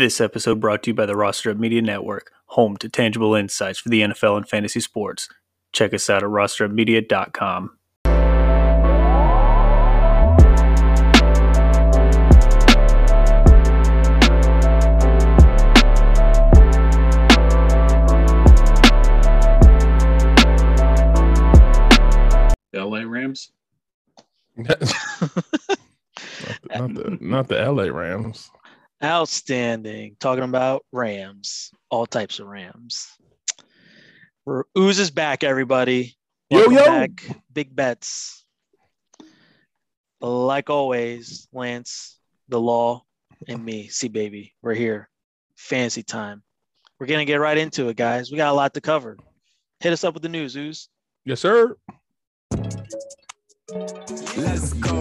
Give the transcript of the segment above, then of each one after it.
This episode brought to you by the Roster Up Media Network, home to tangible insights for the NFL and fantasy sports. Check us out at rosterupmedia.com. LA Rams. not, the, not the not the LA Rams. Outstanding. Talking about Rams, all types of Rams. We're Ooze is back, everybody. Yo, Welcome yo. back. Big bets. Like always, Lance, the law, and me, see baby. We're here. Fancy time. We're gonna get right into it, guys. We got a lot to cover. Hit us up with the news, Ooze. Yes, sir. Let's go.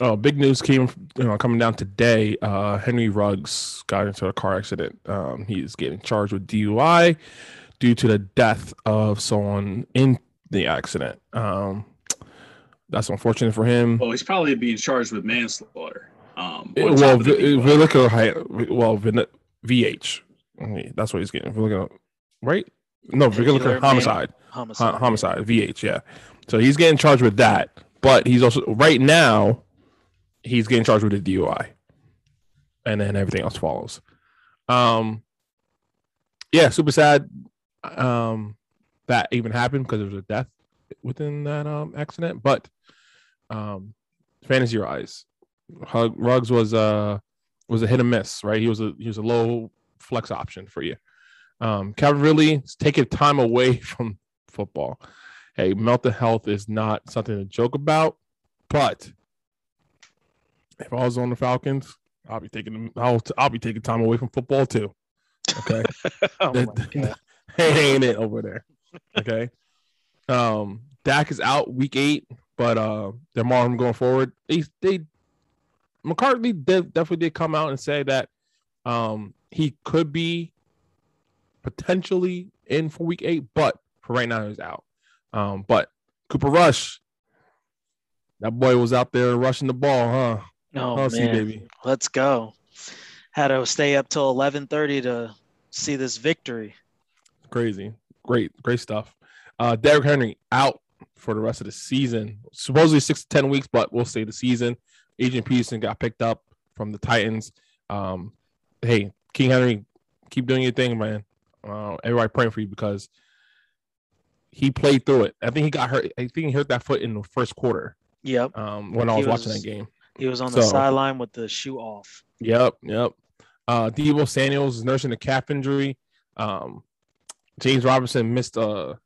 Oh, big news came you know coming down today. Uh, Henry Ruggs got into a car accident. Um, he's getting charged with DUI due to the death of someone in the accident. Um, that's unfortunate for him. Well, he's probably being charged with manslaughter. Um, what's well, happened to v- people- vehicular. Well, vin- VH. Okay, That's what he's getting. We're looking at, right? No, vehicular Vehicular homicide. Homicide. Ho- homicide. VH. Yeah. So he's getting charged with that, but he's also right now he's getting charged with a DUI, and then everything else follows. Um. Yeah, super sad. Um, that even happened because there was a death within that um accident, but um, fantasy rise. Hug, Ruggs was uh was a hit and miss, right? He was a he was a low flex option for you. Um, Calvin really taking time away from football. Hey, mental health is not something to joke about, but if I was on the Falcons, I'll be taking I'll I'll be taking time away from football too. Okay, Oh That- ain't it over there. Okay. Um, Dak is out week eight, but uh, they're more going forward. They they McCarthy did, definitely did come out and say that um he could be potentially in for week eight, but for right now he's out. Um, but Cooper Rush, that boy was out there rushing the ball, huh? Oh, see, man. baby. Let's go. Had to stay up till eleven thirty to see this victory. Crazy. Great, great stuff. Uh Derrick Henry out for the rest of the season. Supposedly six to ten weeks, but we'll say the season. Adrian Peterson got picked up from the Titans. Um, hey, King Henry, keep doing your thing, man. Uh, everybody praying for you because he played through it. I think he got hurt. I think he hurt that foot in the first quarter. Yep. Um, when I He was, watching that game. He was on the So- sideline with the shoe off. Yep, yep. Uh Deebo Samuels is nursing a calf injury. Um James Robinson missed a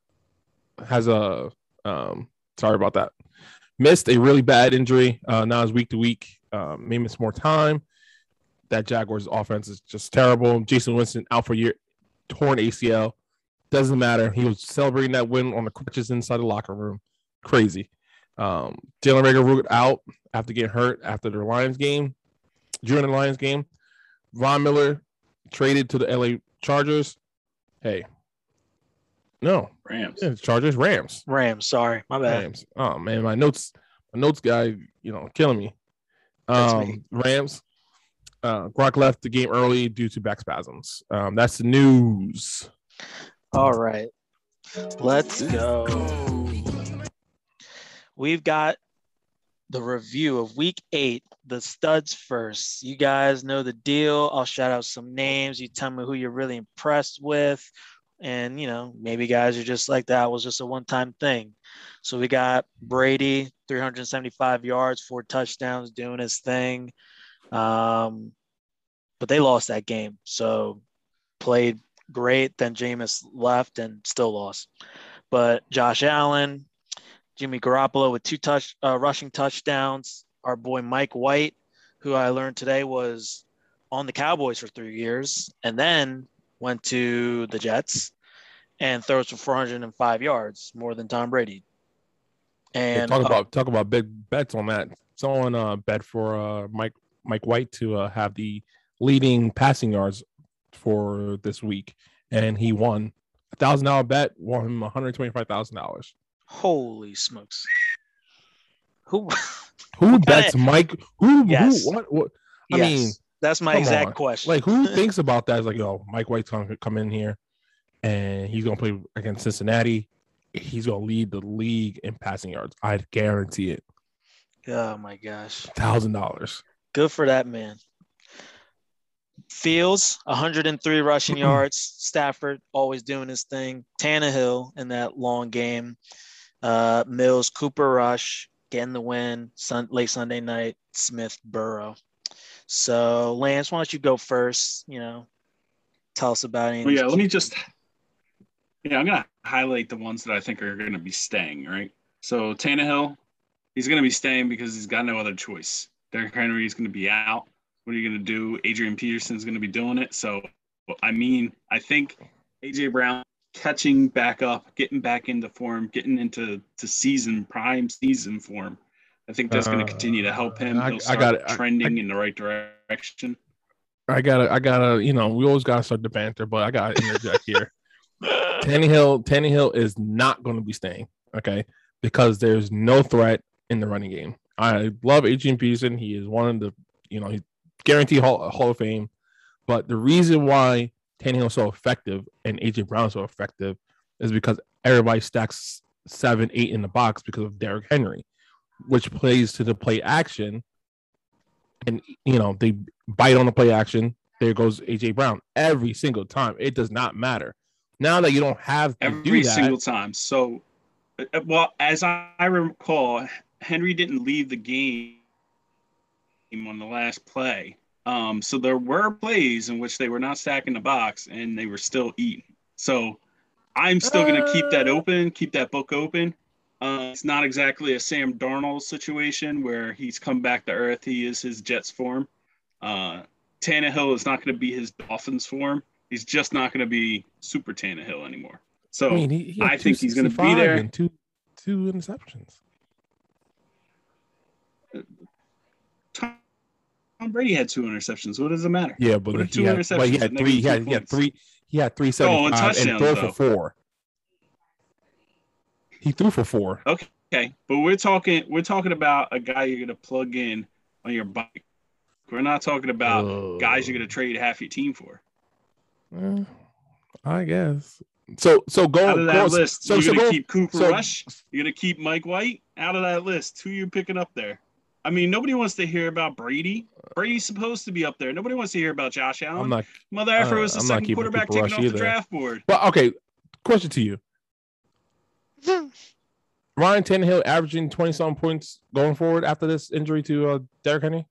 has a um sorry about that. Missed a really bad injury. Uh now is week to week. Um may miss more time. That Jaguars offense is just terrible. Jameis Winston out for a year, torn ACL. Doesn't matter. He was celebrating that win on the crutches inside the locker room. Crazy. Um Jalen Reagor ruled out after getting hurt after the Lions game during the Lions game. Von Miller traded to the LA Chargers. Hey, no, Rams. yeah, Chargers, Rams, Rams. Sorry, my bad. Rams. Oh man, my notes, my notes guy, you know, killing me. That's Um, me. Rams. Uh, Gronk left the game early due to back spasms. Um, that's the news. All right, let's go. We've got the review of week eight, the studs first. You guys know the deal. I'll shout out some names. You tell me who you're really impressed with. And, you know, maybe guys are just like that was just a one time thing. So we got Brady, 375 yards, four touchdowns, doing his thing. Um, but they lost that game. So played great. Then Jameis left and still lost. But Josh Allen, Jimmy Garoppolo with two touch uh, rushing touchdowns. Our boy Mike White, who I learned today was on the Cowboys for three years, and then went to the Jets and throws for 405 yards, more than Tom Brady. Yeah, And talk uh, about talk about big bets on that. Someone uh, bet for uh, Mike Mike White to uh, have the leading passing yards for this week, and he won a thousand dollar bet. Won him one hundred twenty five thousand dollars. Holy smokes, who? Who kinda- bets Mike? Who? Yes. Who? What? What? I yes, mean, That's my exact on. question. Like, who thinks about that? It's like, yo, Mike White's gonna come in here, and he's gonna play against Cincinnati. He's gonna lead the league in passing yards. I guarantee it. oh my gosh. Thousand dollars. Good for that man. Fields, 103 rushing yards. Stafford always doing his thing. Tannehill in that long game. Uh, Mills, Cooper Rush getting the win. Sun, late Sunday night. Smith, Burrow. So Lance, why don't you go first? You know, tell us about any. Well, yeah, let me just. Yeah, I'm gonna highlight the ones that I think are gonna be staying. Right. So Tannehill, he's gonna be staying because he's got no other choice. Derrick Henry is gonna be out. What are you gonna do? Adrian Peterson's gonna be doing it. So, I mean, I think AJ Brown catching back up, getting back into form, getting into to season prime season form. I think that's going Uh, to continue to help him. I- He'll I start got it. I- trending I- in the right direction. I gotta, I gotta, you know, we always gotta start the banter, but I gotta interject here. Tannehill, Tannehill is not going to be staying, okay, because there's no threat in the running game. I love Adrian Peterson. He is one of the, you know, he's guaranteed Hall, Hall of Fame. But the reason why Tannehill so effective and AJ Brown so effective is because everybody stacks seven, eight in the box because of Derrick Henry, which plays to the play action. And you know, they bite on the play action. There goes AJ Brown every single time. It does not matter. Now that you don't have to every do that, single time. So, uh, well, as I recall, Henry didn't leave the game on the last play. Um, so there were plays in which they were not stacking the box and they were still eating. So I'm still going to keep that Uh. open, keep that book open. Uh, it's not exactly a Sam Darnold situation where he's come back to earth. He is his Jets form. Uh, Tannehill is not going to be his Dolphins form. He's just not going to be super Tannehill anymore. So I mean, he, he I think he's gonna be there. and two two interceptions. Brady had two interceptions. What does it matter? Yeah, but What he two had, but he had three. He had, he had three. He had three Oh, seventy and and touchdowns, threw though. for four. He threw for four. Okay, okay, but we're talking we're talking about a guy you're gonna plug in on your bike. We're not talking about guys you're gonna trade half your team for. Eh, I guess. So so go Out of that go- list, So you're so gonna go. keep Cooper so- Rush. You're gonna keep Mike White out of that list. Who you picking up there? I mean, nobody wants to hear about Brady. Brady's supposed to be up there. Nobody wants to hear about Josh Allen. I'm not. Mother Effer uh, was the I'm second quarterback Cooper taken Rush off the draft board. But okay, question to you: Ryan Tannehill averaging twenty some points going forward after this injury to uh, Derrick Henry.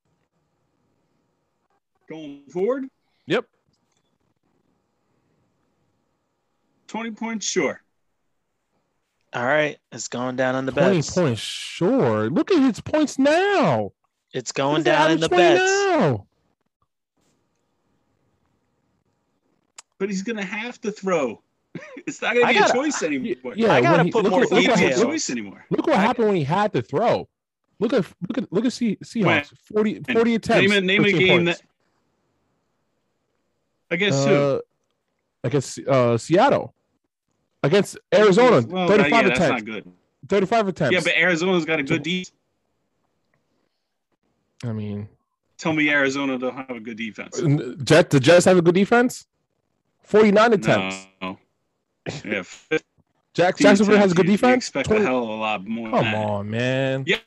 Going forward, Yep. 20 points, sure. All right, it's going down on the Twenty bets. points, sure. Look at his points now. It's going He's down in the average 20 bets. now. But he's gonna have to throw. It's not gonna I be gotta- a choice anymore. Yeah, I gotta when he- put look more what- look what It's not happened- a details. choice anymore. Look what happened when he had to throw. Look at look at look at C, Seahawks. 40, 40 attempts. Name a name a game points. that against who? uh, against uh, Seattle. Against Arizona, Well, 35 yeah, that's attempts. not good. 35 attempts. Yeah, but Arizona's got a good defense. I mean, Tell me Arizona don't have a good defense. Jet the Jets have a good defense. 49 attempts. No. Yeah, 15 Jack, Jacksonville has a good defense. expect 20 a hell of a lot more. Come on, man. Yeah.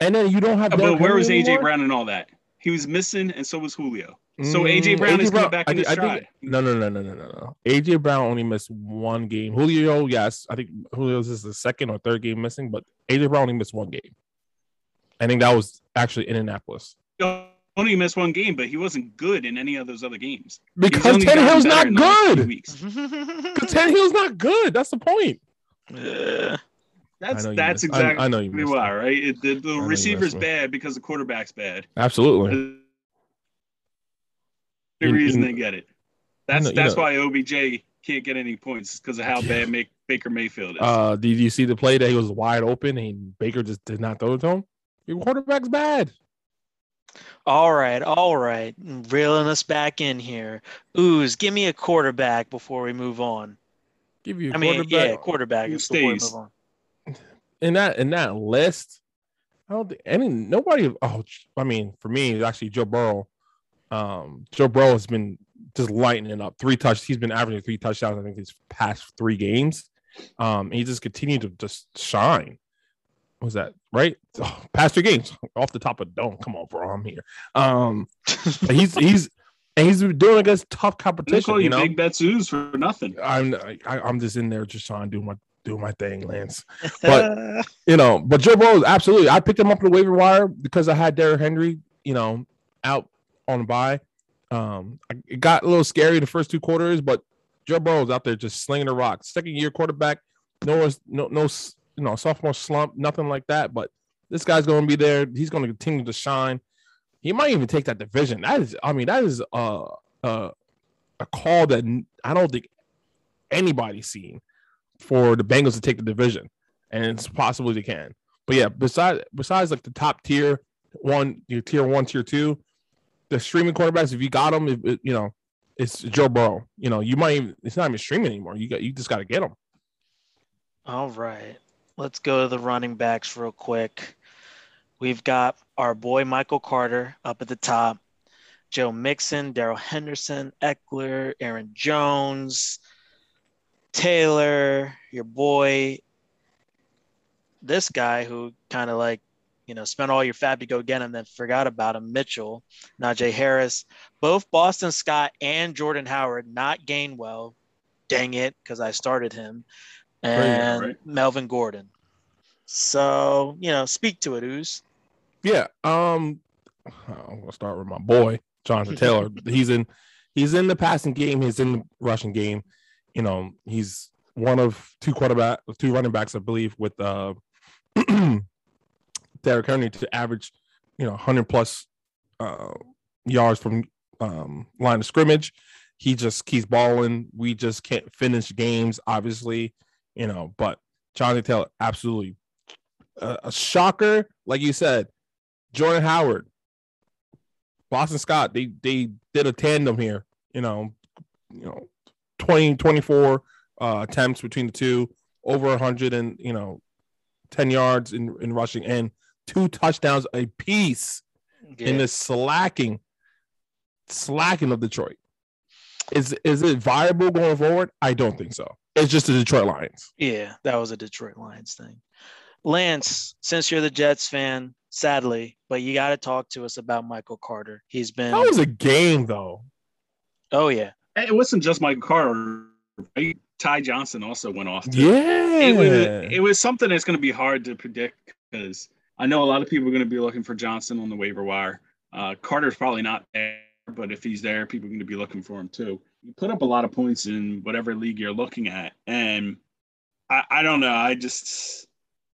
And then you don't have. But where was AJ anymore? Brown and all that? He was missing, and so was Julio. So Mm, AJ Brown is coming back I in think- his I think- stride. no, no, no, no, no, no, no. AJ Brown only missed one game. Julio, yes, I think Julio's is the second or third game missing, but AJ Brown only missed one game. I think that was actually in Indianapolis Only missed one game, but he wasn't good in any of those other games. Because only gotten Tannehill's not in the last few good. weeks. Because Tannehill's not good. That's the point. Uh, That's that's missed- I- exactly I know you missed why, right? It, the the you receiver's bad because the quarterback's bad. Absolutely. The You- reason you- they get it. That's know- you that's know- why OBJ can't get any points because of how Yeah. bad make, Baker Mayfield is. Uh, did you see the play that he was wide open and Baker just did not throw it to him? Your quarterback's bad. all right, all right. Reeling us back in here. Ooze, give me a quarterback before we move on. Give you a I mean, quarterback yeah, quarterback Who before we stays? move on. in that in that list. I don't think any nobody. Oh, I mean, for me, it's actually Joe Burrow. Um, Joe Burrow has been just lighting it up. Three touch. He's been averaging three touchdowns. I think these past three games. Um, he just continued to just shine. What was that right? Oh, past three games off the top of dome. Come on, bro. I'm here. Um, he's he's and he's doing against tough competition. call you, You know, Big Bet Zoos for nothing. I'm I, I'm just in there just trying to do my do my thing, Lance. But- you know, but Joe Burrow, is absolutely. I picked him up on the waiver wire because I had Derrick Henry, you know, out on bye. Um, it got a little scary the first two quarters, but Joe Burrow's out there just slinging the rock. Second year quarterback, no, no, no, you know, sophomore slump, nothing like that. But this guy's going to be there. He's going to continue to shine. He might even take that division. That is, I mean, that is uh, uh, a call that I don't think anybody's seen for the Bengals to take the division, and it's possible they can. But yeah, besides besides like the top tier one, your tier one, tier two, the streaming quarterbacks, if you got them, if, you know, it's Joe Burrow. You know, you might even it's not even streaming anymore. You got you just got to get them. All right. Let's go to the running backs real quick. We've got our boy Michael Carter up at the top, Joe Mixon, Darrell Henderson, Ekeler, Aaron Jones, Taylor, your boy. This guy who kind of like, you know, spent all your fab to go get him, then forgot about him, Mitchell, Najee Harris, both Boston Scott and Jordan Howard, not Gainwell. Dang it, because I started him and right? Melvin Gordon. So, you know, speak to it, Ooze. Yeah. Um, I'm gonna start with my boy Jonathan Taylor. he's in he's in the passing game. He's in the rushing game. You know, he's one of two quarterback, two running backs, I believe, with uh Derrick Henry to average, you know, 100 plus uh, yards from um, line of scrimmage. He just keeps balling. We just can't finish games, obviously, you know. But Jonathan Taylor, absolutely a, a shocker, like you said. Jordan Howard, Boston Scott, they they did a tandem here, you know, you know, 20, 24 uh, attempts between the two, over 100 and, you know, 10 yards in, in rushing and two touchdowns a piece in this slacking, slacking of Detroit. Is is it viable going forward? I don't think so. It's just the Detroit Lions. Yeah, that was a Detroit Lions thing. Lance, since you're the Jets fan, sadly, but you got to talk to us about Michael Carter. He's been, That was a game though. oh, yeah. It wasn't just Michael Carter. Right? Ty Johnson also went off. too. Yeah. It was it was something that's going to be hard to predict because I know a lot of people are going to be looking for Johnson on the waiver wire. Uh, Carter's probably not there, but if he's there, people are going to be looking for him too. You put up a lot of points in whatever league you're looking at, and I, I don't know. I just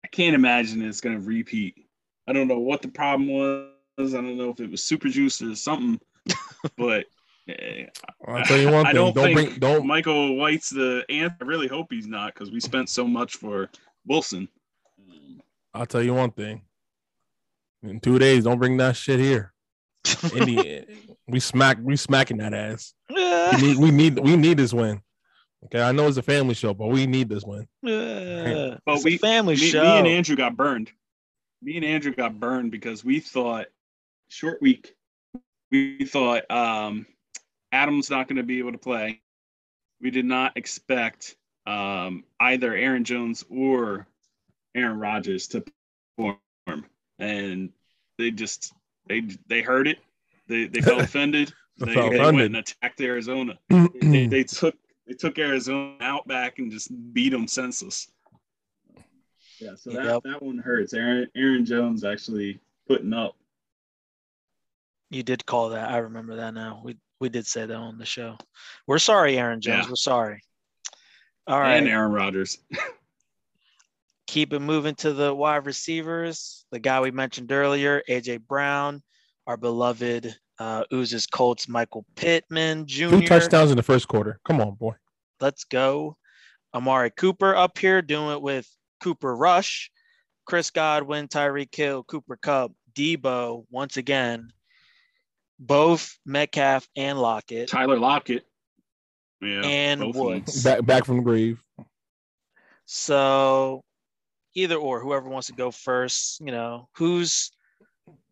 I can't imagine it's going to repeat. I don't know what the problem was. I don't know if it was super juice or something, but. eh, I'll tell you one I thing. don't, Don't, think bring don't Michael White's the answer. I really hope he's not because we spent so much for Wilson. I'll tell you one thing. In two days, don't bring that shit here. Indy, we smack we smacking that ass. We need we need we need this win. Okay, I know it's a family show, but we need this win. Uh, But it's we- a family Me, show. me and Andrew got burned. Me and Andrew got burned because we thought short week. We thought um, Adam's not going to be able to play. We did not expect um, either Aaron Jones or Aaron Rodgers to perform, and they just they they heard it. They they felt offended. They, felt they went and attacked Arizona. they, they took they took Arizona out back and just beat them senseless. Yeah, so that, Yep. that one hurts. Aaron Aaron Jones actually putting up. You did call that. I remember that now. We we did say that on the show. We're sorry, Aaron Jones. Yeah. We're sorry. All right. And Aaron Rodgers. keep it moving to the wide receivers. The guy we mentioned earlier, AJ Brown, our beloved uh, Oozes Colts, Michael Pittman Jr. Two touchdowns in the first quarter. Come on, boy. Let's go. Amari Cooper up here doing it with Cooper Rush, Chris Godwin, Tyreek Hill, Cooper Kupp, Deebo once again, both Metcalf and Lockett, Tyler Lockett. Yeah. and both of. Woods. Back back from the grave. So either or, whoever wants to go first, you know, who's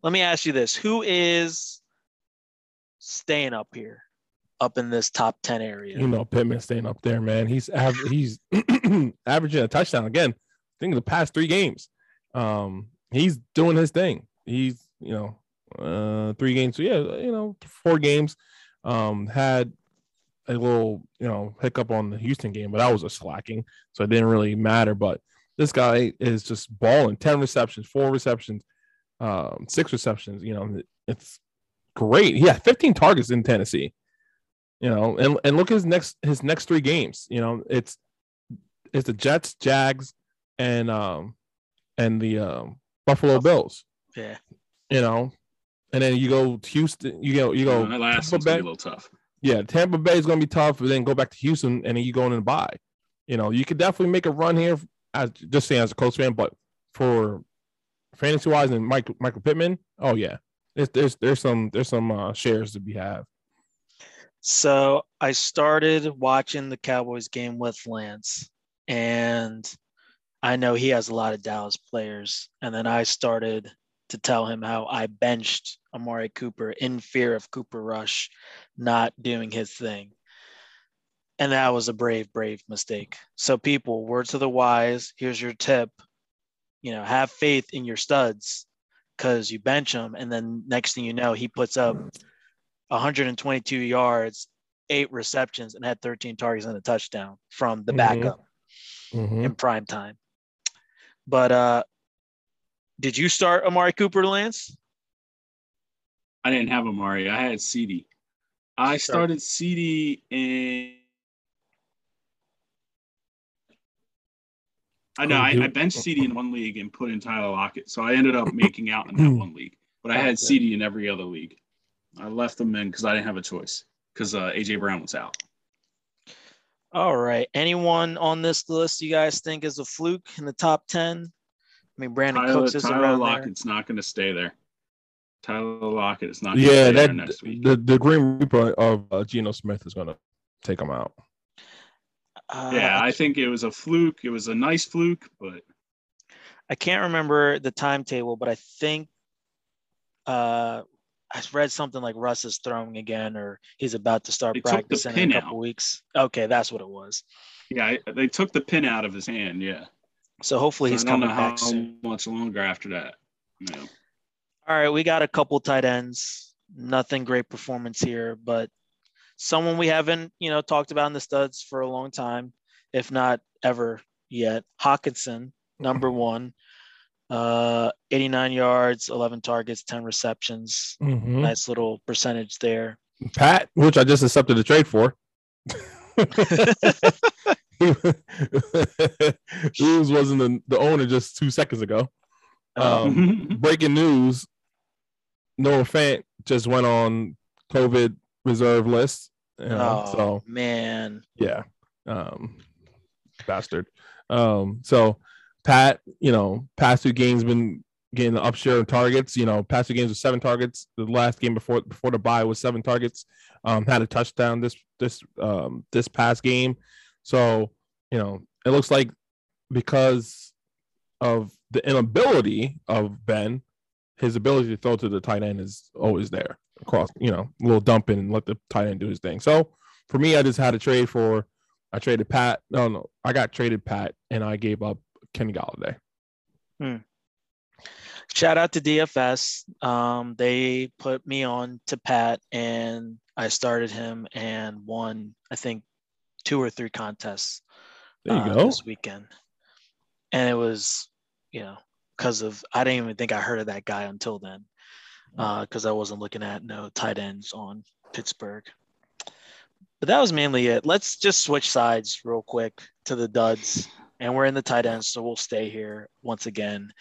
let me ask you this. Who is staying up here, up in this top 10 area. You know, Pittman staying up there, man. He's he's averaging a touchdown again. I think in the past three games, um, he's doing his thing. He's you know, uh, three games. So yeah, you know, four games. Um, had a little you know hiccup on the Houston game, but that was a slacking, so it didn't really matter. But this guy is just balling. Ten receptions, four receptions, um, six receptions. You know, it's great. He had 15 targets in Tennessee. You know, and and look at his next his next three games. You know, it's it's the Jets, Jags, and um and the um Buffalo Bills. Yeah. You know, and then you go to Houston. You go you go that last Tampa Bay. be a little tough. Yeah, Tampa Bay is going to be tough, but then go back to Houston and then you go in and buy. You know, you could definitely make a run here as just saying as a Colts fan, but for fantasy wise and Mike Michael Pittman, oh yeah, there's there's there's some there's some uh, shares to be had. So I started watching the Cowboys game with Lance, and I know he has a lot of Dallas players. And then I started to tell him how I benched Amari Cooper in fear of Cooper Rush not doing his thing. And that was a brave, brave mistake. So, people, word to the wise, here's your tip. You know, have faith in your studs because you bench them. And then next thing you know, he puts up 122 yards, eight receptions, and had 13 targets and a touchdown from the Mhm. backup Mhm. in prime time. But uh did you start Amari Cooper, Lance? I didn't have Amari. I had CD. I started CD in. I know I, dude. I benched CD in one league and put in Tyler Lockett, so I ended up making out in that one league. But I had CD in every other league. I left them in because I didn't have a choice because uh, AJ Brown was out. All right. Anyone on this list you guys think is a fluke in the top 10? I mean, Brandon Tyler, Cooks is Tyler around Lockett's not going to stay there. Tyler Lockett is not. Yeah, stay there that next week. the the Green Reaper of uh, Geno Smith is going to take him out. Uh, yeah, I, think it was a fluke. It was a nice fluke, but I can't remember the timetable, but I think uh, I read something like Russ is throwing again, or he's about to start They practicing in a couple out. weeks. Okay, that's what it was. yeah, they took the pin out of his hand. Yeah. So hopefully he's I don't coming know how back soon. much longer after that. No. All right, we got a couple tight ends. Nothing great performance here, but someone we haven't, you know, talked about in the studs for a long time, if not ever yet. Hockenson, number one, uh, 89 yards, 11 targets, 10 receptions. Mhm. Nice little percentage there. Pat, which I just accepted a trade for. Who's wasn't the, the owner just two seconds ago. Um, breaking news: Noah Fant just went on COVID reserve list. You know, oh so man, yeah, um, bastard. Um, so Pat, you know, past two games been getting the upshare of targets. You know, past two games with seven targets. The last game before before the bye was seven targets. Um, had a touchdown this this um this past game. So you know, it looks like because of the inability of Ben, his ability to throw to the tight end is always there. Across, you know, a little dumping and let the tight end do his thing. So for me, I just had to trade for. I traded Pat. No, no, I got traded Pat, and I gave up Kenny Golladay. shout out to DFS. Um, they put me on to Pat, and I started him and won. I think two or three contests. There you uh, go. This weekend, and it was, you know, because of I didn't even think I heard of that guy until then, mm. uh, because I wasn't looking at no tight ends on Pittsburgh. But that was mainly it. Let's just switch sides real quick to the duds, and we're in the tight ends, so we'll stay here once again.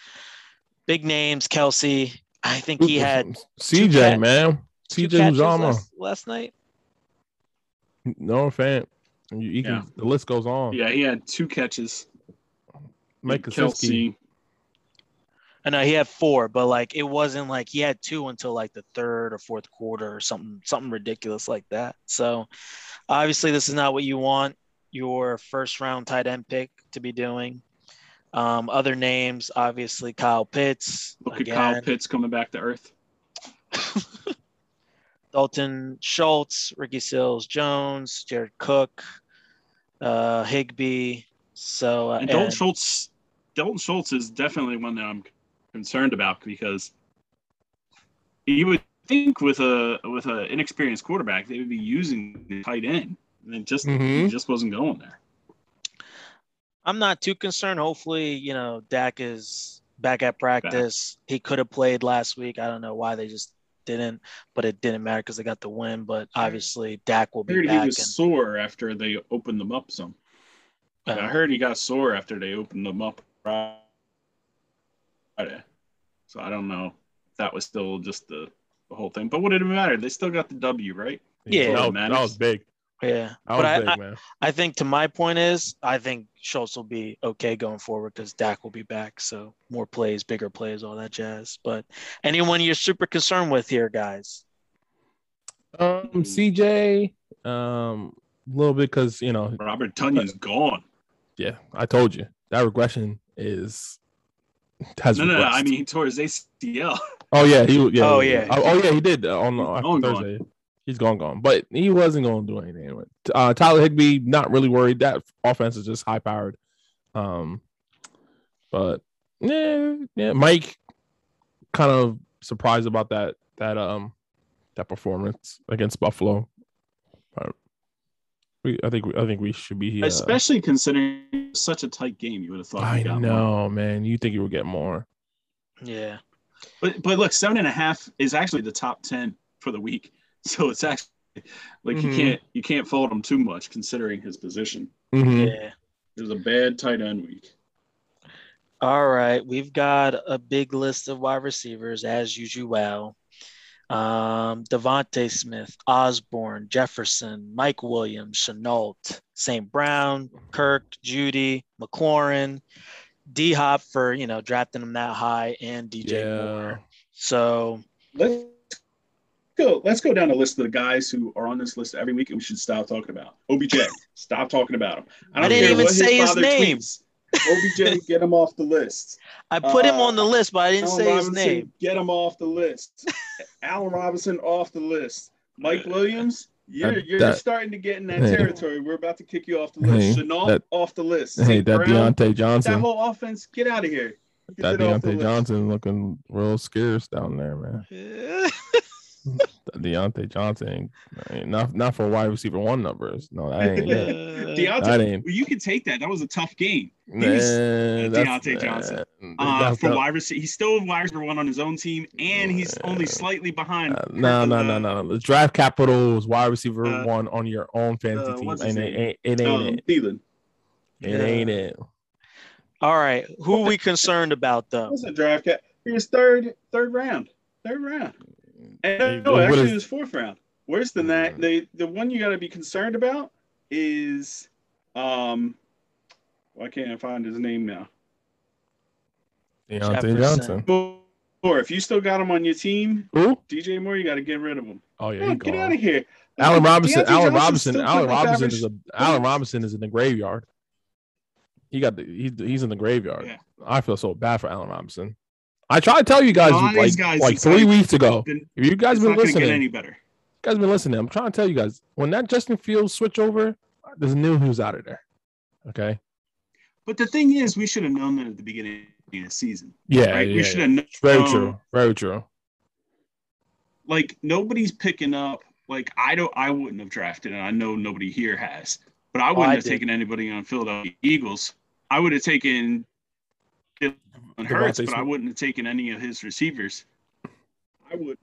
Big names, Kelce. I think he had two CJ, cat- man. CJ catches Uzomah. last, last night. No fan. You, you can, The list goes on. yeah, he had two catches. Mike Gesicki. Kelce. I know he had four, but like it wasn't like he had two until like the third or fourth quarter or something, something ridiculous like that. So obviously this is not what you want your first round tight end pick to be doing. Um, other names, obviously Kyle Pitts. Look again. at Kyle Pitts coming back to earth. Dalton Schultz, Ricky Seals-Jones, Jared Cook, uh, Higbee. So uh, And Dalton and- Schultz, Dalton Schultz is definitely one that I'm concerned about because you would think with a with an inexperienced quarterback they would be using the tight end, and it just Mhm. he just wasn't going there. I'm not too concerned. Hopefully, you know, Dak is back at practice. He could have played last week. I don't know why they just didn't, but it didn't matter because they got the win. But obviously, Dak will I be heard he back. was sore after they opened them up some. and, I uh, heard he got sore after they opened them up Friday. So I don't know if that was still just the, the whole thing. But what did it matter? They still got the W, right? Yeah. that was, that was big. yeah, That but was I, big, I. I think to my point is, I think Schultz will be okay going forward because Dak will be back. So more plays, bigger plays, all that jazz. But anyone you're super concerned with here, guys? Um, CJ, um, a little bit because you know, Robert Tonyan's gone. yeah, I told you that regression is has No, no, no. I mean he tore his ACL. oh yeah, he yeah, Oh, yeah, yeah. Oh, oh, yeah, he did uh, on after Gone, gone. Thursday. He's gone, gone, but he wasn't going to do anything. Uh, Tyler Higbee, not really worried. That offense is just high powered. Um, but yeah, yeah, Mike, kind of surprised about that that um that performance against Buffalo. But we, I think, we, I think we should be. Uh, Especially considering such a tight game, you would have thought. I he got more. know, man. You think you would get more? Yeah, But but look, seven and a half is actually the top ten for the week. So it's actually like Mhm. you can't you can't fault him too much considering his position. Mhm. yeah. It was a bad tight end week. All right, we've got a big list of wide receivers as usual. Um, DeVonta Smith, Osborne, Jefferson, Mike Williams, Chenault, St. Brown, Kirk, Jeudy, McLaurin, D Hop for you know drafting him that high, and DJ Yeah. Moore. So Let's go. Let's go down the list of the guys who are on this list every week, and we should stop talking about OBJ. stop talking about him. I didn't even say his father name. tweets. OBJ, get him off the list. I put him Uh, on the list, but I didn't Allen say his Robinson, name. Get him off the list. Allen Robinson off the list. Mike Williams, you're That- you're that- starting to get in that Hey. territory. We're about to kick you off the Hey, list. Chenault that- off the list. Hey, St. that Brown, Deontay that whole offense, get out of here. Get that it off Deontay list. Johnson looking real scarce down there, man. That Diontae Johnson, ain't, ain't not not for wide receiver one numbers. No, that ain't it. Uh, Deontay, That ain't- well, you can take that. That was a tough game. Nah, Diontae Johnson. nah, Uh, for not- wide receiver, he's still wide receiver one on his own team, and he's only slightly behind. uh, No, no, no, no. The draft capital is wide receiver Uh, one on your own fantasy uh, team, and it name? ain't it ain't Um, it. Thielen. It ain't it. All right, who are we concerned about though? What's a draft cap? He third, third round, third round. Hey, And no, what actually, is- it was fourth round. Worse than that, the the one you got to be concerned about is, um, why can't I find his name now? Diontae Johnson. Or if you still got him on your team, Who? DJ Moore, you got to get rid of him. Oh yeah, Oh, get gone. out of here. Allen Robinson. Deontay Allen Robinson. still Allen Robinson average is a Allen Robinson is in the graveyard. He got the he's he's in the graveyard. Yeah. I feel so bad for Allen Robinson. I tried to tell you guys like guys, like three like- weeks ago. Then If you guys been listening, any better. guys been listening. I'm trying to tell you guys when that Justin Fields switch over, there's new who's out of there. Okay. But the thing is, we should have known that at the beginning of the season, Yeah. right? yeah, we should have known. Very true. Very true. like nobody's picking up. Like I don't, I wouldn't have drafted, and I know nobody here has, but I wouldn't I have did. taken anybody on Philadelphia Eagles. I would have taken Jalen Hurts, but I wouldn't have taken any of his receivers. I would.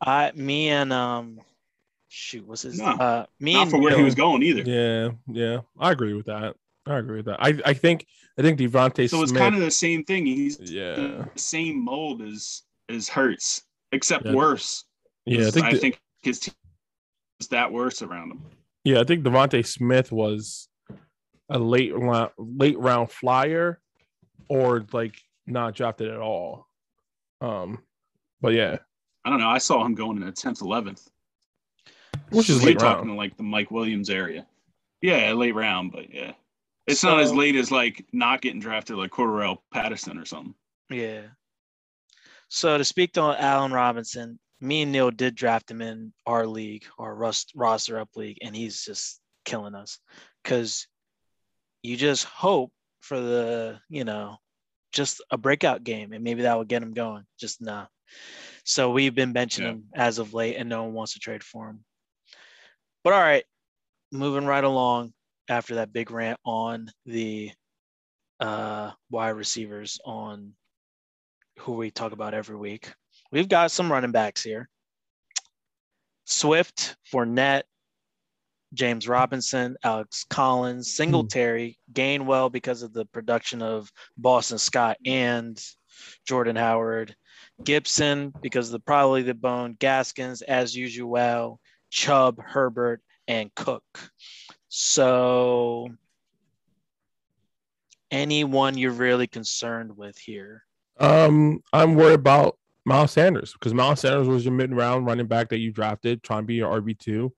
I, me and um, shoot, what's his? No, uh, me Not and for where he was going either. Yeah. Yeah. I agree with that. I agree with that. I I think I think DeVonta Smith So it's Smith. kind of the same thing. He's yeah. the same mold as as Hurts, except Yeah. worse. Yeah. I think I the- think his team is that worse around him. Yeah, I think DeVonta Smith was a late round, late round flyer, or like not drafted at all. Um, but yeah, I don't know. I saw him going in the tenth, eleventh. which is late talking round. like the Mike Williams area. Yeah, late round, but yeah. It's not as late as like not getting drafted like Cordarrelle Patterson or something. Yeah. So to speak to Allen Robinson, me and Neil did draft him in our league, our rust roster up league, and he's just killing us because you just hope for the, you know, just a breakout game and maybe that will get him going. Just nah. So we've been benching Yeah. him as of late and no one wants to trade for him. But all right, moving right along after that big rant on the uh wide receivers on who we talk about every week. We've got some running backs here. Swift, Fournette, James Robinson, Alex Collins, Singletary, Gainwell because of the production of Boston Scott and Jordan Howard, Gibson because of the probably the bone, Gaskins as usual, Chubb, Herbert, and Cook. So anyone you're really concerned with here? Um, I'm worried about Miles Sanders because Miles Sanders was your mid round running back that you drafted, trying to be your RB two.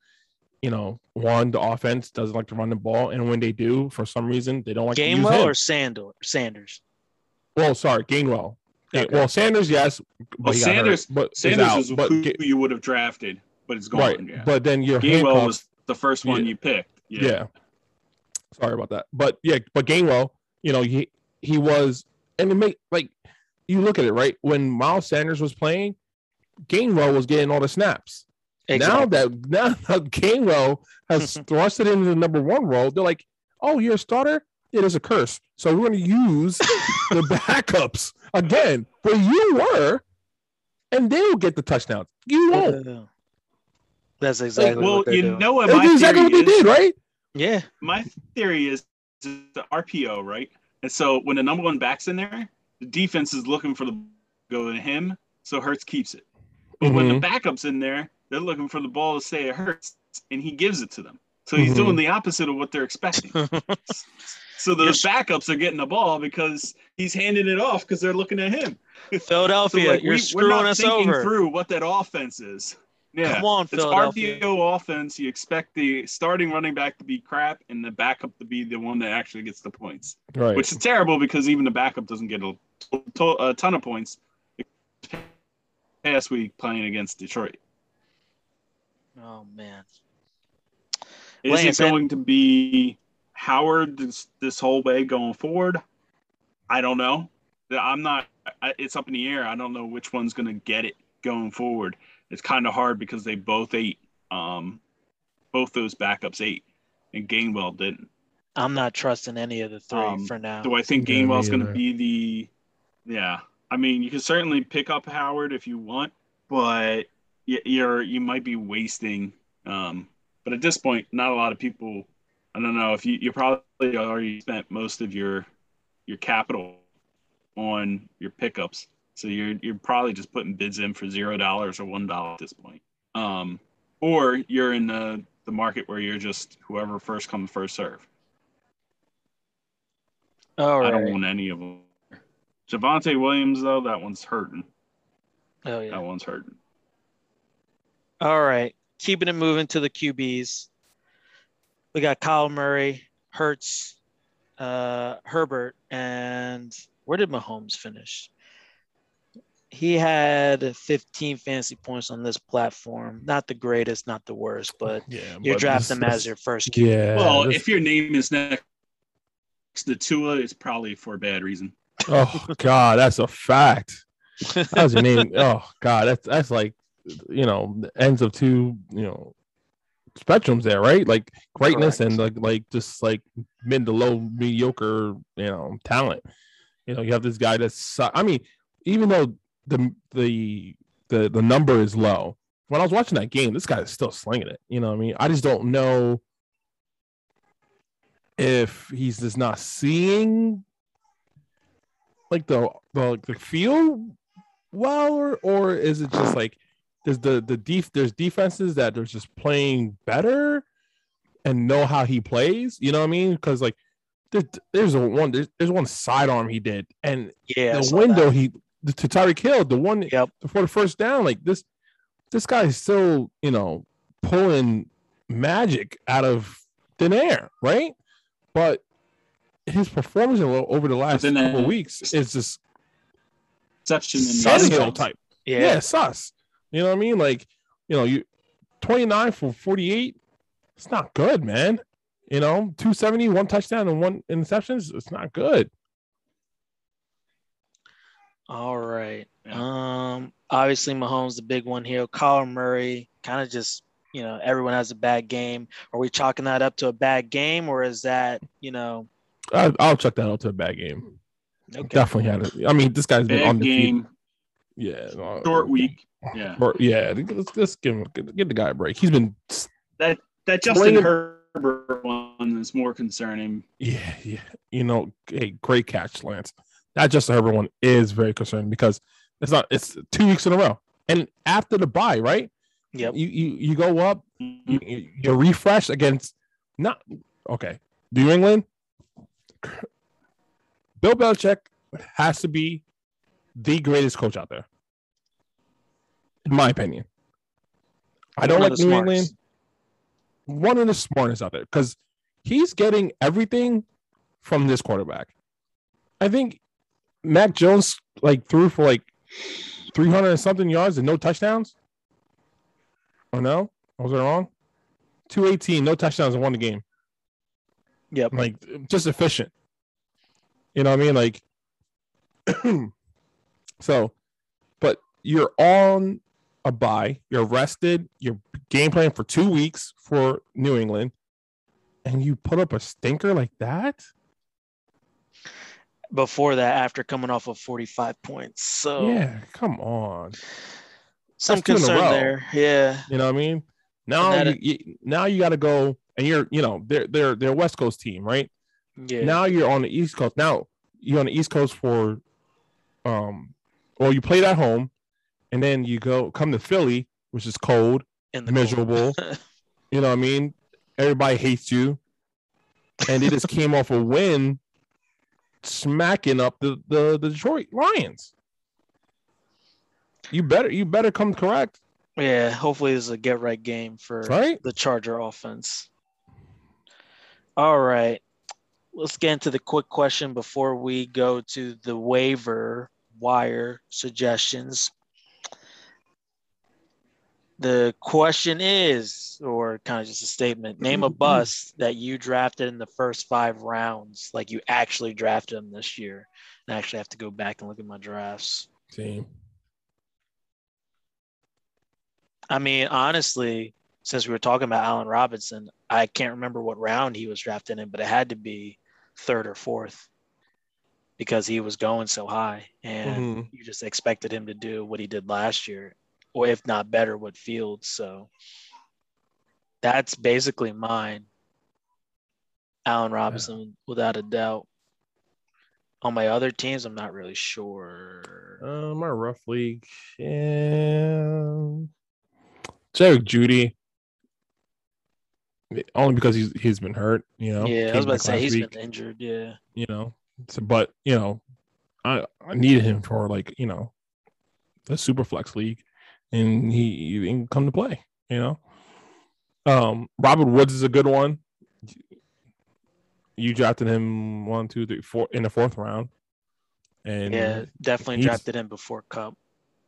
You know, one, the offense doesn't like to run the ball, and when they do, for some reason, they don't like to use Gainwell him. or Sandal Sanders? well, sorry, Gainwell. Yeah, Okay. Well, Sanders, yes, but Well, he hurt, Sanders- but Sanders out, is but who you would have drafted, but it's gone. right, Yeah. but then your Gainwell handcuffs, was the first one Yeah. you picked. yeah. Sorry about that, but yeah, but Gainwell, you know, he he was, and it make like you look at it right when Miles Sanders was playing, Gainwell was getting all the snaps. Now that now that Gainwell has thrust it into the number one role, they're like, "Oh, you're a starter? It is a curse." So we're going to use the backups again, where you were, and they will get the touchdowns. You won't. That's exactly well, what you doing. know what That's my exactly what they is? did, right? yeah, My theory is the RPO, right? And so when the number one back's in there, the defense is looking for the go to him, so Hurts keeps it. But when the Mhm. backup's in there, they're looking for the ball to say it hurts, and he gives it to them. So he's Mhm. doing the opposite of what they're expecting. So the You're- backups are getting the ball because he's handing it off because they're looking at him. So, Philadelphia, like, you're we, screwing we're not us thinking over. through what that offense is. Yeah, Come on, it's Philadelphia. RPO offense. You expect the starting running back to be crap and the backup to be the one that actually gets the points, Right. which is terrible because even the backup doesn't get a, a ton of points. Past week playing against Detroit, Oh man, is Lance, it and- going to be Howard this, this whole way going forward? I don't know. I'm not. I- It's up in the air. I don't know which one's going to get it going forward. It's kind of hard because they both ate. Um, both those backups ate, and Gainwell didn't. I'm not trusting any of the three Um, for now. Do I think Yeah, me Gainwell's going to be the? Yeah, I mean, you can certainly pick up Howard if you want, but y- you're you might be wasting. Um, but at this point, not a lot of people. I don't know if you you probably already spent most of your your capital on your pickups, so you're you're probably just putting bids in for zero dollars or one dollar at this point. Um, or you're in the the market where you're just whoever first come first serve. All I don't want any of them. Javonte Williams, though, that one's hurting. Oh yeah. That one's hurting. All right. Keeping it moving to the QBs. We got Kyle Murray, Hurts, uh, Herbert, and where did Mahomes finish? He had 15 fantasy points on this platform. Not the greatest, not the worst, but yeah, you but draft this- him as your first QB. Yeah. well, this- if your name is next to Tua, it's probably for a bad reason. oh God, that's a fact. That was your name. Oh God, that's that's like you know the ends of two you know spectrums there, right? Like greatness and like like just like mid to low mediocre you know talent. You know, you have this guy that's I mean, even though the the the the number is low, when I was watching that game, this guy is still slinging it. You know what I mean? I just don't know if he's just not seeing like the the the feel well or, or is it just like there's the the def there's defenses that are just playing better and know how he plays you know what i mean because like there's, there's a one there's, there's one sidearm he did and Yeah. The window that. he the, to Tyreek Hill, the one Yep. before the first down, like this this guy is still, you know, pulling magic out of thin air, right? But his performance over the last then couple that- weeks is just Exception in the Tannehill type. Yeah. Yeah, sus. You know what I mean? Like, you know, you 29 for 48. It's not good, man. You know, 270, one touchdown and one interceptions. It's not good. All right. Um, obviously Mahomes the big one here. Kyler Murray kind of just you know everyone has a bad game. Are we chalking that up to a bad game, or is that you know? I, I'll check that out to a bad game. Okay. Definitely had it. I mean, this guy's been Bad on the game, Yeah, no, short week. Yeah. Or, yeah, let's, let's give him give the guy a break. He's been That that Justin Playing- Herbert one is more concerning. Yeah, yeah. You know, hey, great catch, Lance. That Justin Herbert one is very concerning because it's not. It's two weeks in a row, and after the bye, right? Yep. You you you go up, Mhm. you, you you refresh against not okay. New England. Bill Belichick has to be the greatest coach out there, in my opinion. I don't One like New. England. One of the smartest out there because he's getting everything from this quarterback. I think Mac Jones like threw for like 300 and something yards and no touchdowns. Oh no, was I wrong? 218, no touchdowns and won the game. Yep. Like just efficient. You know what I mean? Like so, but you're on a bye, you're rested, you're game plan for two weeks for New England, and you put up a stinker like that. Before that, after coming off of 45 points, so Yeah, come on. some That's two in a concern there. Yeah. You know what I mean? Now that- you, you now you got to go and you're you know they're they're they're West Coast team, right? Yeah. Now you're on the East Coast. Now you're on the East Coast for um well you played at home and then you go come to Philly, which is cold, the miserable. you know what I mean? Everybody hates you. And they just came off a win smacking up the, the, the Detroit Lions. You better you better come correct, Yeah. Hopefully, this is a get right game for right? the Charger offense. All right. Let's get into the quick question before we go to the waiver wire suggestions. The question is, or kind of just a statement, name a mm-hmm. bus that you drafted in the first five rounds, like you actually drafted them this year. And I actually have to go back and look at my drafts. I mean, honestly, since we were talking about Allen Robinson, I can't remember what round he was drafted in, but it had to be third or fourth because he was going so high. And Mhm. you just expected him to do what he did last year, or if not better, with Fields. So that's basically mine. Allen Robinson, without a doubt. On my other teams, I'm not really sure. Uh, my rough league. Yeah. Derek Jeudy. Only because he's he's been hurt, you know. yeah, I was about to say he's week, been injured. Yeah. you know. So, but you know, I I needed him for like you know, the super flex league, and he, he didn't come to play. You know, um, Robert Woods is a good one. You drafted him one, two, three, four in the fourth round, and Yeah, definitely drafted him before Kupp.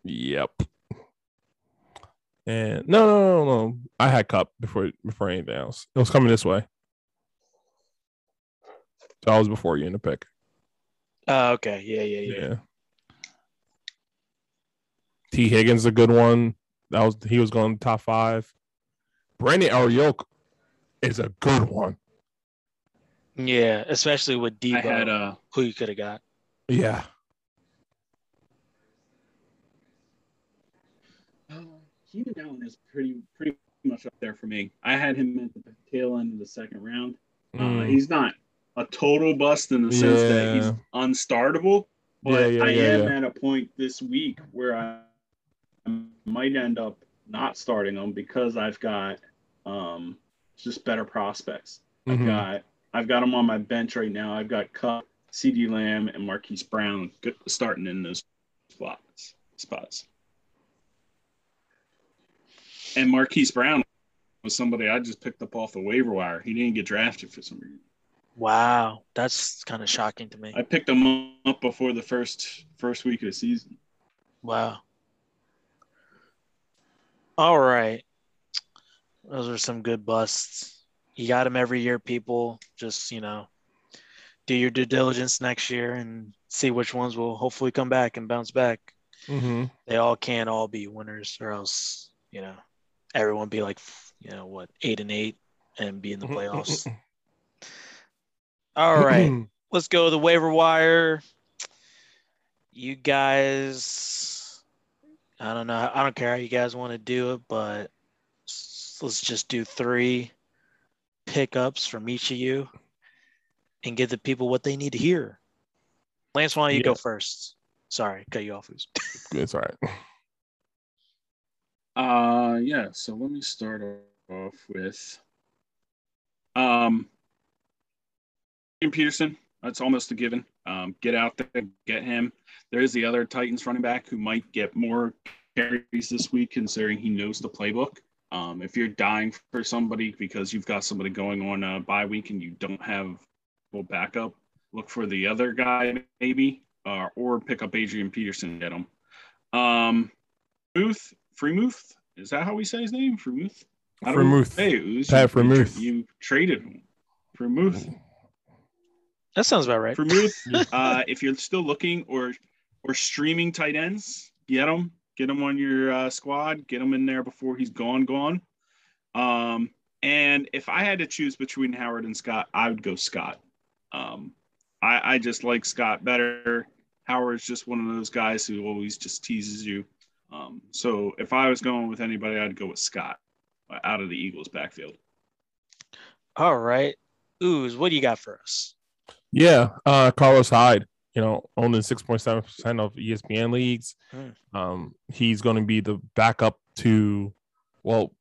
Yep. And no, no, no, no. I had Kupp before before anything else. It was coming this way. So I was before you in the pick. Oh, okay. Yeah, yeah, yeah. Yeah. Tee Higgins a good one. That was he was going top five. Brandon Aiyuk is a good one. Yeah, especially with Deebo, had uh who you could have got. Yeah. Keenan Allen is pretty pretty much up there for me. I had him at the tail end of the second round. Uh, Mm. he's not a total bust in the sense that he's unstartable, but Yeah, yeah, I yeah, am yeah. at a point this week where I might end up not starting him because I've got um, just better prospects. I've Mhm. got I've got him on my bench right now. I've got Kupp, CeeDee Lamb, and Marquise Brown starting in those spots. Spots. And Marquise Brown was somebody I just picked up off the waiver wire. He didn't get drafted for some reason. Wow, that's kind of shocking to me. I picked him up before the first first week of the season. Wow. All right. Those are some good busts. You got them every year, people. Just, you know, do your due diligence next year and see which ones will hopefully come back and bounce back. Mm-hmm. They all can't all be winners, or else, you know, everyone be like, you know, what, eight and eight and be in the playoffs. All right. Let's go to the waiver wire. You guys, I don't know. I don't care how you guys want to do it, but let's just do three pickups from each of you and give the people what they need to hear. Lance, why don't you go first? Sorry, cut you off. Ooze. It's all right. Uh, yeah. So let me start off with um, Adrian Peterson. That's almost a given. Um, get out there, get him. There is the other Titans running back who might get more carries this week, considering he knows the playbook. Um, if you're dying for somebody because you've got somebody going on a bye week and you don't have full backup, look for the other guy maybe, uh, or pick up Adrian Peterson and get him. Um, Muth, Freemuth, is that how we say his name? Freemuth. Freemuth. Hey, Pat you- Freemuth. You, you traded him. Freemuth. That sounds about right. Freemuth. uh, if you're still looking or or streaming tight ends, get them, Get them on your uh, squad. Get them in there before he's gone. Gone. Um, and if I had to choose between Howard and Scott, I would go Scott. Um, I, I just like Scott better. Howard's just one of those guys who always just teases you. Um, so if I was going with anybody, I'd go with Scott out of the Eagles backfield. All right. Ooze, what do you got for us? Yeah, uh, Carlos Hyde, you know, owned in six point seven percent of ESPN leagues. Hmm. Um, he's going to be the backup to, well,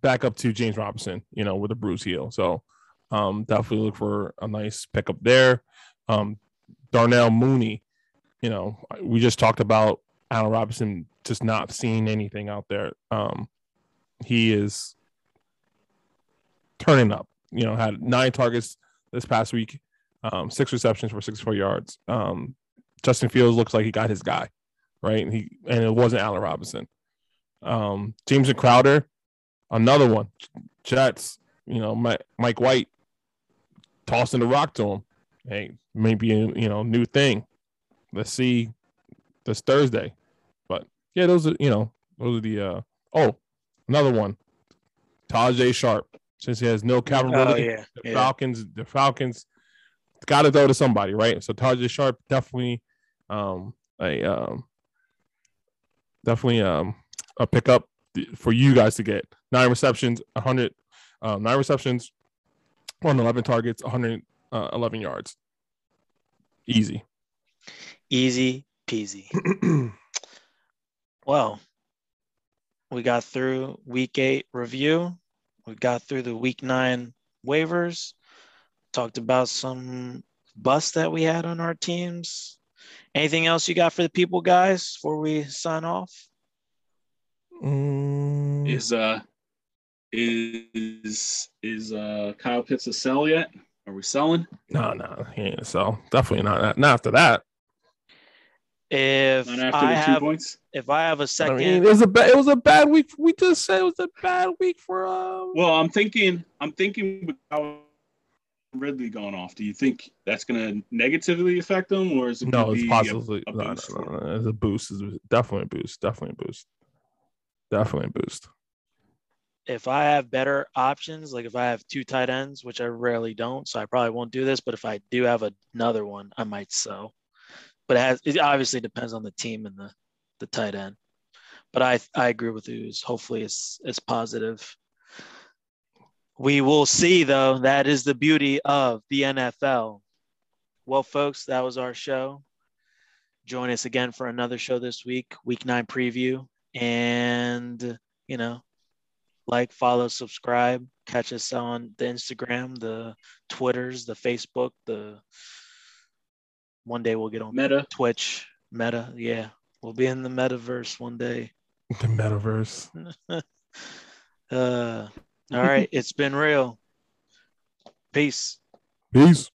backup to James Robinson, you know, with a bruise heel. So, um, definitely look for a nice pickup there. Um, Darnell Mooney, you know, we just talked about Allen Robinson just not seeing anything out there. Um, he is turning up. You know, had nine targets this past week um, six receptions for 64 yards. Um, Justin Fields looks like he got his guy, right? And he and it wasn't Allen Robinson. Um, Jamison Crowder, another one. Jets, you know, Mike, Mike White tossing the rock to him. Hey, maybe a you know new thing. Let's see this Thursday. But yeah, those are you know those are the uh oh another one. Tajaé Sharpe, since he has no Calvin Oh, yeah. the yeah. Falcons, the Falcons got to throw to somebody, right? So Tajaé Sharpe definitely um a um definitely um a pickup for you guys to get nine receptions, 100 um, nine receptions on 11 targets, 111 yards. Easy. Easy peasy. Well, we got through week eight review. We got through the week nine waivers. Talked about some busts that we had on our teams. Anything else you got for the people, guys, before we sign off? Mm, Is uh is is uh Kyle Pitts a sell yet? Are we selling? no, no, he ain't so definitely not. Not after that. If I have, if I have a second, mean, it was a ba- it was a bad week. We just said it was a bad week for uh Well, I'm thinking I'm thinking with how Ridley gone off. Do you think that's going to negatively affect them, or is it No, it's be possibly a no, no, boost no, for no, It's a boost. It's definitely a boost. Definitely a boost. Definitely a boost. if I have better options, like if I have two tight ends, which I rarely don't, so I probably won't do this. But if I do have another one, I might sell. But it has it obviously depends on the team and the the tight end. But I I agree with you. Hopefully it's it's positive. We will see though. That is the beauty of the NFL. Well, folks, that was our show. Join us again for another show this week, week nine preview. And you know, like, follow, subscribe, catch us on the Instagram, the Twitters, the Facebook, the one day we'll get on Meta? Twitch, Meta. Yeah, we'll be in the metaverse one day. The metaverse. Uh, all right, it's been real. Peace. Peace.